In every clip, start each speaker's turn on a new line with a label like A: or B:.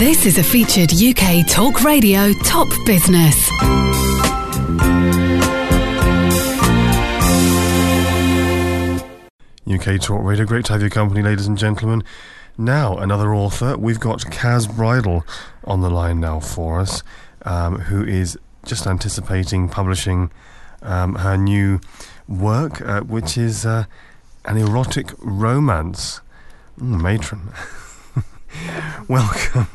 A: This is a featured UK Talk Radio Top Business.
B: UK Talk Radio, great to have your company, ladies and gentlemen. Now, another author. We've got Kaz Bridle on the line now for us, um, who is just anticipating publishing um, her new work, uh, which is uh, an erotic romance. Mm, matron. Welcome.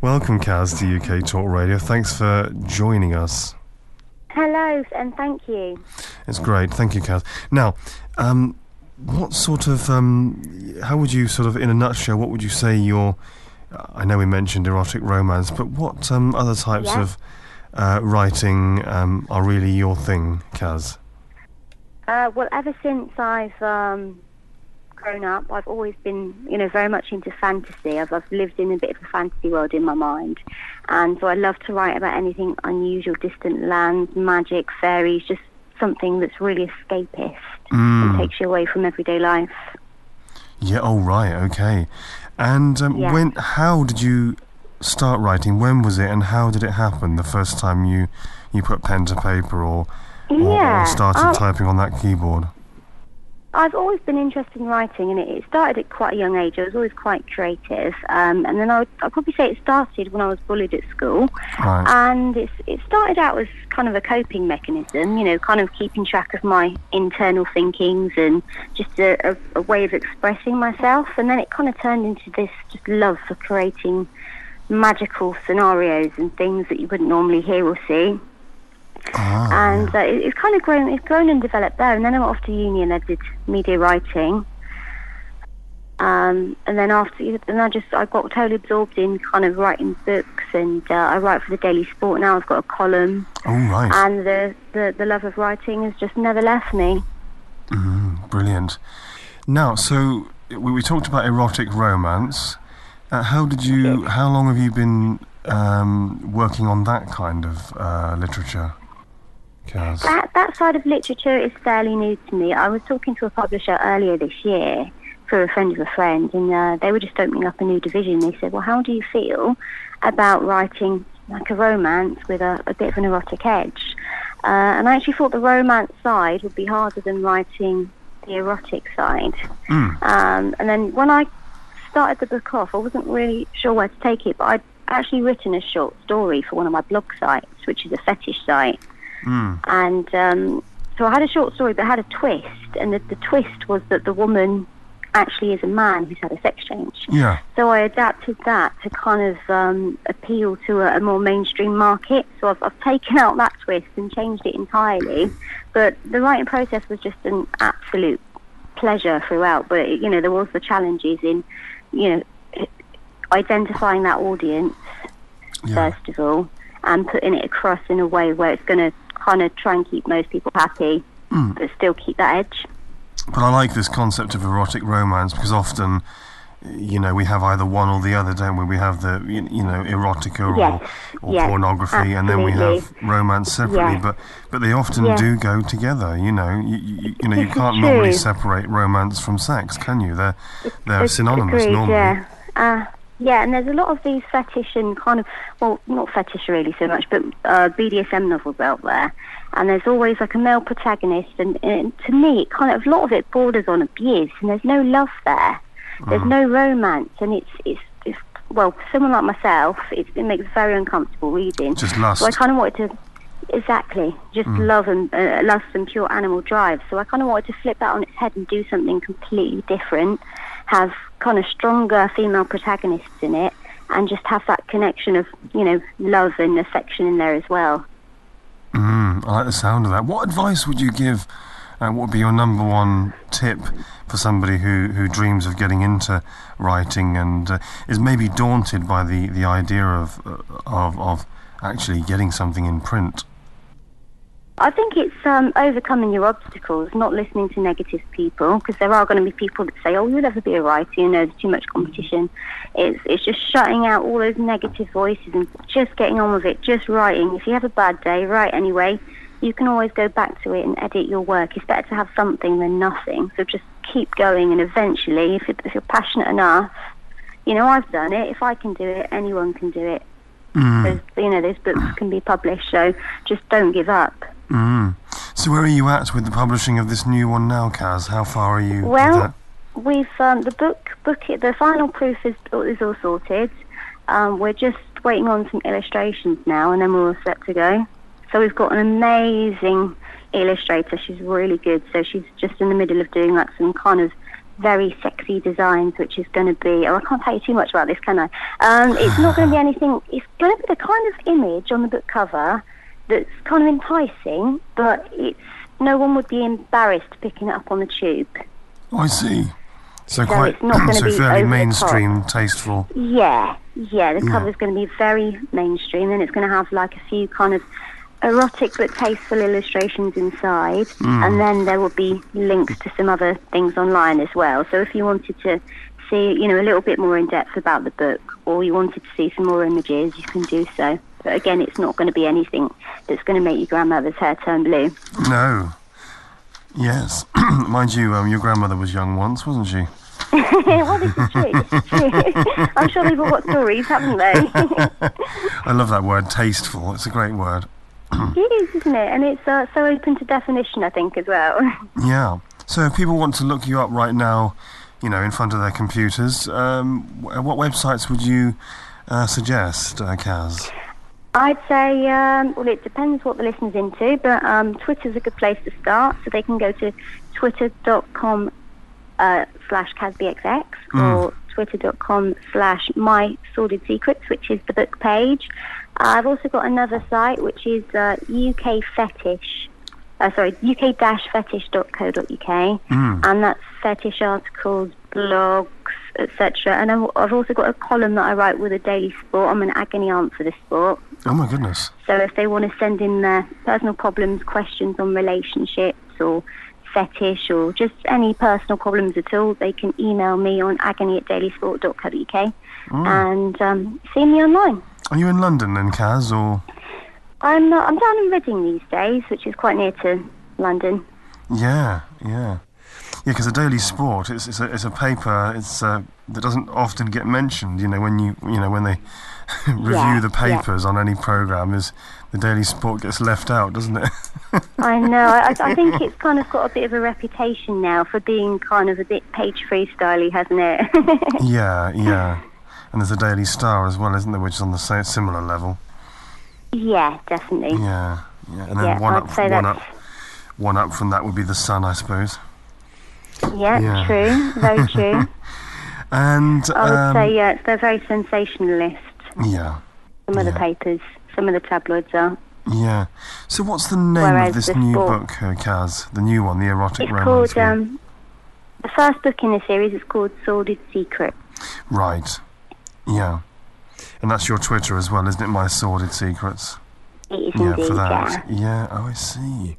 B: Welcome, Kaz, to UK Talk Radio. Thanks for joining us.
C: Hello, and thank you.
B: It's great. Thank you, Kaz. Now, um, what sort of, um, how would you sort of, in a nutshell, what would you say your, I know we mentioned erotic romance, but what um, other types
C: Yeah.
B: of uh, writing um, are really your thing, Kaz?
C: Uh, well, ever since I've um, grown up, I've always been, you know, very much into fantasy. I've, I've lived in a bit of a fantasy world in my mind, and so I love to write about anything unusual, distant lands, magic, fairies, just something that's really escapist and
B: Mm.
C: takes you away from everyday life.
B: Yeah, oh, right, okay. And um,
C: Yeah.
B: when, how did you start writing? When was it and how did it happen the first time you, you put pen to paper or, or,
C: Yeah,
B: or started
C: I-
B: typing on that keyboard?
C: I've always been interested in writing, and it, started at quite a young age. I was always quite creative, um, and then I would, I'd probably say it started when I was bullied at school.
B: Right.
C: And it's, it started out as kind of a coping mechanism, you know, kind of keeping track of my internal thinkings and just a, a, a way of expressing myself. And then it kind of turned into this just love for creating magical scenarios and things that you wouldn't normally hear or see.
B: Ah,
C: And uh, it, it's kind of grown, it's grown and developed there. And then I went off to uni and I did media writing. Um, and then after, and I just I got totally absorbed in kind of writing books, and uh, I write for the Daily Sport now. I've got a column,
B: oh, right.
C: and the, the the love of writing has just never left me.
B: Brilliant. Now, so we, we talked about erotic romance. Uh, how did you? How long have you been um, working on that kind of uh, literature,
C: That that side of literature is fairly new to me. I was talking to a publisher earlier this year for a friend of a friend, and uh, they were just opening up a new division. They said, "Well, how do you feel about writing like a romance with a, a bit of an erotic edge?" Uh, and I actually thought the romance side would be harder than writing the erotic side.
B: Mm.
C: Um, and then when I started the book off, I wasn't really sure where to take it, but I'd actually written a short story for one of my blog sites, which is a fetish site.
B: Mm.
C: And um, so I had a short story, but it had a twist. And the, the twist was that the woman actually is a man who's had a sex change.
B: Yeah.
C: So I adapted that to kind of um, appeal to a, a more mainstream market. So I've, I've taken out that twist and changed it entirely. But the writing process was just an absolute pleasure throughout. But you know, there was the challenges in, you know, identifying that audience
B: Yeah.
C: first of all, and putting it across in a way where it's going to kind of try and keep most people happy, but still keep that edge.
B: But I like this concept of erotic romance because often, you know, we have either one or the other, don't we? We have the, you know, erotica
C: Yes,
B: or, or
C: yes,
B: pornography, and then we have romance separately.
C: Yeah.
B: But but they often do go together. You know, you, you, you know, you can't normally separate romance from sex, can you? They're they're synonymous
C: Agreed,
B: normally.
C: Yeah. Uh, yeah, and there's a lot of these fetish and kind of, well, not fetish really so much, but uh, BDSM novels out there. And there's always like a male protagonist, and, and to me, it kind of a lot of it borders on abuse, and there's no love there. There's
B: Mm.
C: no romance, and it's it's, it's well, for someone like myself, it, it makes very uncomfortable reading.
B: Just lust.
C: So I kind of wanted to, exactly, just love and uh, lust and pure animal drive. So I kind of wanted to flip that on its head and do something completely different, have kind of stronger female protagonists in it, and just have that connection of you know love and affection in there as well.
B: Mm, I like the sound of that. What advice would you give? Uh, what would be your number one tip for somebody who, who dreams of getting into writing and uh, is maybe daunted by the, the idea of, uh, of of actually getting something in print?
C: I think it's um, overcoming your obstacles, not listening to negative people, because there are going to be people that say, "Oh, you'll never be a writer. You know, there's too much competition." It's it's just shutting out all those negative voices and just getting on with it, just writing. If you have a bad day, write anyway. You can always go back to it and edit your work. It's better to have something than nothing. So just keep going, and eventually, if, it, if you're passionate enough, you know, I've done it. If I can do it, anyone can do it.
B: Mm.
C: You know, those books can be published. So just don't give up.
B: Mm. So where are you at with the publishing of this new one now, Kaz? How far are you?
C: Well? We've um, the book book the final proof is is all sorted. Um, we're just waiting on some illustrations now, and then we're all set to go. So we've got an amazing illustrator. She's really good. So she's just in the middle of doing like some kind of very sexy designs, which is going to be. Oh, I can't tell you too much about this, can I? Um, it's not going to be anything. It's going to be the kind of image on the book cover that's kind of enticing, but it's no one would be embarrassed picking it up on the tube.
B: Oh, I see. So,
C: So
B: quite
C: it's not gonna
B: so
C: be
B: fairly mainstream, tasteful.
C: Yeah, yeah. The
B: Yeah.
C: cover's going to be very mainstream, and it's going to have like a few kind of erotic but tasteful illustrations inside, hmm. and then there will be links to some other things online as well. So if you wanted to see, you know, a little bit more in depth about the book, or you wanted to see some more images, you can do so. But again, it's not going to be anything that's going to make your grandmother's hair turn blue.
B: No. Yes. Mind you, um, your grandmother was young once, wasn't she?
C: well, this is true. This is true. I'm sure they've all got stories, haven't they?
B: I love that word, tasteful. It's a great word.
C: It is, isn't it? And it's uh, so open to definition, I think, as well.
B: Yeah. So if people want to look you up right now, you know, in front of their computers, um, what websites would you uh, suggest, uh, Kaz?
C: I'd say, um, well, it depends what the listener's into, but um, Twitter's a good place to start. So they can go to twitter.com uh, slash CasbyXX or twitter.com slash My Sordid Secrets, which is the book page. I've also got another site, which is uh, UK Fetish. Uh, sorry, uk-fetish.co.uk, and that's fetish articles, blogs, etc. And I've I've also got a column that I write with a daily sport. I'm an agony aunt for the sport.
B: Oh my goodness.
C: So if they want to send in their personal problems, questions on relationships or fetish or just any personal problems at all, they can email me on agony at dailysport.co.uk and um, see me online.
B: Are you in London then, Kaz, or?
C: I'm not, I'm down in Reading these days, which is quite near to London.
B: Yeah, yeah. Yeah, because the Daily Sport, it's, it's, a, it's a paper it's, uh, that doesn't often get mentioned, you know, when you, you know, when they review
C: Yeah,
B: the
C: yeah.
B: papers on any programme, is the Daily Sport gets left out, doesn't it?
C: I know. I, I think it's kind of got a bit of a reputation now for being kind of a bit page freestyly, hasn't it?
B: yeah, yeah. And there's a Daily Star as well, isn't there, which is on the similar level.
C: Yeah, definitely.
B: Yeah, yeah. And then
C: Yeah,
B: one
C: I'd
B: up, one up, one up from that would be the Sun, I suppose.
C: yeah,
B: yeah.
C: true, very true.
B: And
C: I would
B: um,
C: say yeah, it's they're very sensationalist.
B: yeah,
C: Some of the papers, some of the tabloids are.
B: yeah. So what's the name
C: Whereas
B: of this new
C: sport-
B: book, uh, Kaz? The new one, the erotic
C: It's
B: romance.
C: called
B: one.
C: um, the first book in the series is called Sordid Secret.
B: Right. Yeah. And that's your Twitter as well, isn't it? My sordid secrets.
C: It is
B: yeah,
C: indeed,
B: for that. Yeah. Oh, I see.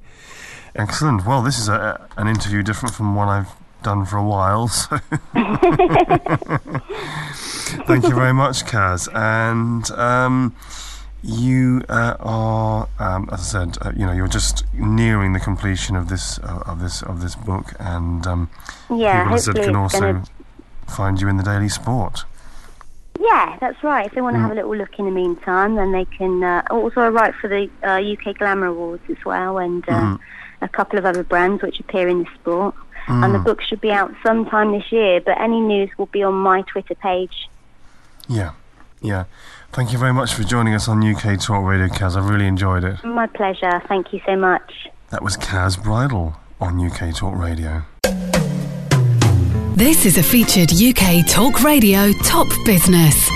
B: Excellent. Well, this is a, an interview different from one I've done for a while. So, thank you very much, Kaz. And um, you uh, are, um, as I said, uh, you know, you're just nearing the completion of this uh, of this of this book, and um,
C: Yeah,
B: people, as I said, can also
C: gonna.
B: find you in the Daily Sport.
C: Yeah, that's right. If they want to
B: Mm.
C: have a little look in the meantime, then they can. Uh, also, I write for the uh, UK Glamour Awards as well, and uh,
B: Mm.
C: a couple of other brands which appear in the sport. And
B: Mm.
C: the book should be out sometime this year, but any news will be on my Twitter page.
B: Yeah, yeah. Thank you very much for joining us on UK Talk Radio, Kaz. I really enjoyed it.
C: My pleasure. Thank you so much.
B: That was Kaz Bridle on UK Talk Radio.
A: This is a featured UK Talk Radio top business.